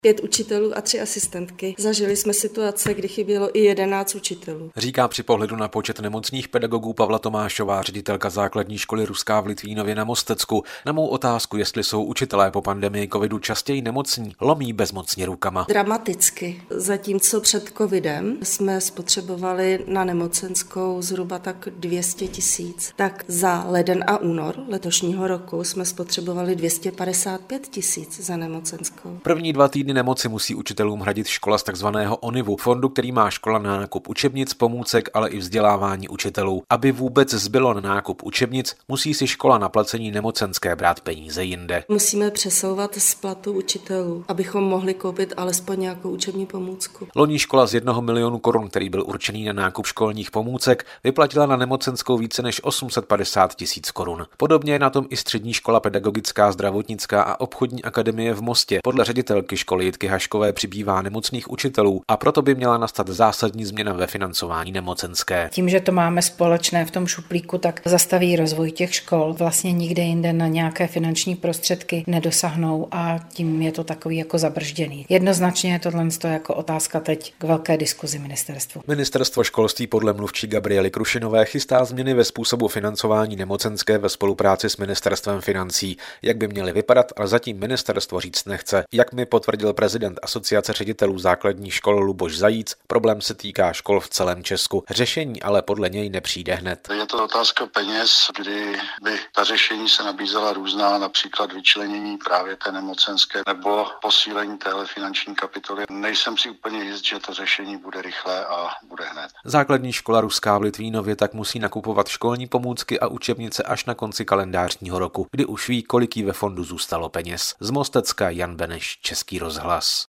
Pět učitelů a tři asistentky. Zažili jsme situace, kdy chybělo i jedenáct učitelů. Říká při pohledu na počet nemocných pedagogů Pavla Tomášová, ředitelka základní školy Ruská v Litvínově na Mostecku. Na mou otázku, jestli jsou učitelé po pandemii covidu častěji nemocní, lomí bezmocně rukama. Dramaticky. Zatímco před covidem jsme spotřebovali na nemocenskou zhruba tak 200 tisíc, tak za leden a únor letošního roku jsme spotřebovali 255 tisíc za nemocenskou. První dva týdny nemoci musí učitelům hradit škola z takzvaného ONIVu, fondu, který má škola na nákup učebnic, pomůcek, ale i vzdělávání učitelů. Aby vůbec zbylo na nákup učebnic, musí si škola na placení nemocenské brát peníze jinde. Musíme přesouvat z platu učitelů, abychom mohli koupit alespoň nějakou učební pomůcku. Loní škola z jednoho milionu korun, který byl určený na nákup školních pomůcek, vyplatila na nemocenskou více než 850 tisíc korun. Podobně je na tom i střední škola pedagogická, zdravotnická a obchodní akademie v Mostě. Podle ředitelky školy školy Jitky Haškové přibývá nemocných učitelů a proto by měla nastat zásadní změna ve financování nemocenské. Tím, že to máme společné v tom šuplíku, tak zastaví rozvoj těch škol. Vlastně nikde jinde na nějaké finanční prostředky nedosáhnou a tím je to takový jako zabržděný. Jednoznačně je tohle jako otázka teď k velké diskuzi ministerstvu. Ministerstvo školství podle mluvčí Gabriely Krušinové chystá změny ve způsobu financování nemocenské ve spolupráci s ministerstvem financí. Jak by měly vypadat, ale zatím ministerstvo říct nechce. Jak mi potvrdil potvrdil prezident Asociace ředitelů základních škol Luboš Zajíc, problém se týká škol v celém Česku. Řešení ale podle něj nepřijde hned. Je to otázka peněz, kdy by ta řešení se nabízela různá, například vyčlenění právě té nemocenské nebo posílení téhle finanční kapitoly. Nejsem si úplně jist, že to řešení bude rychlé a bude hned. Základní škola Ruská v Litvínově tak musí nakupovat školní pomůcky a učebnice až na konci kalendářního roku, kdy už ví, kolik jí ve fondu zůstalo peněz. Z Mostecka Jan Beneš, Český rozhlas rozhlas.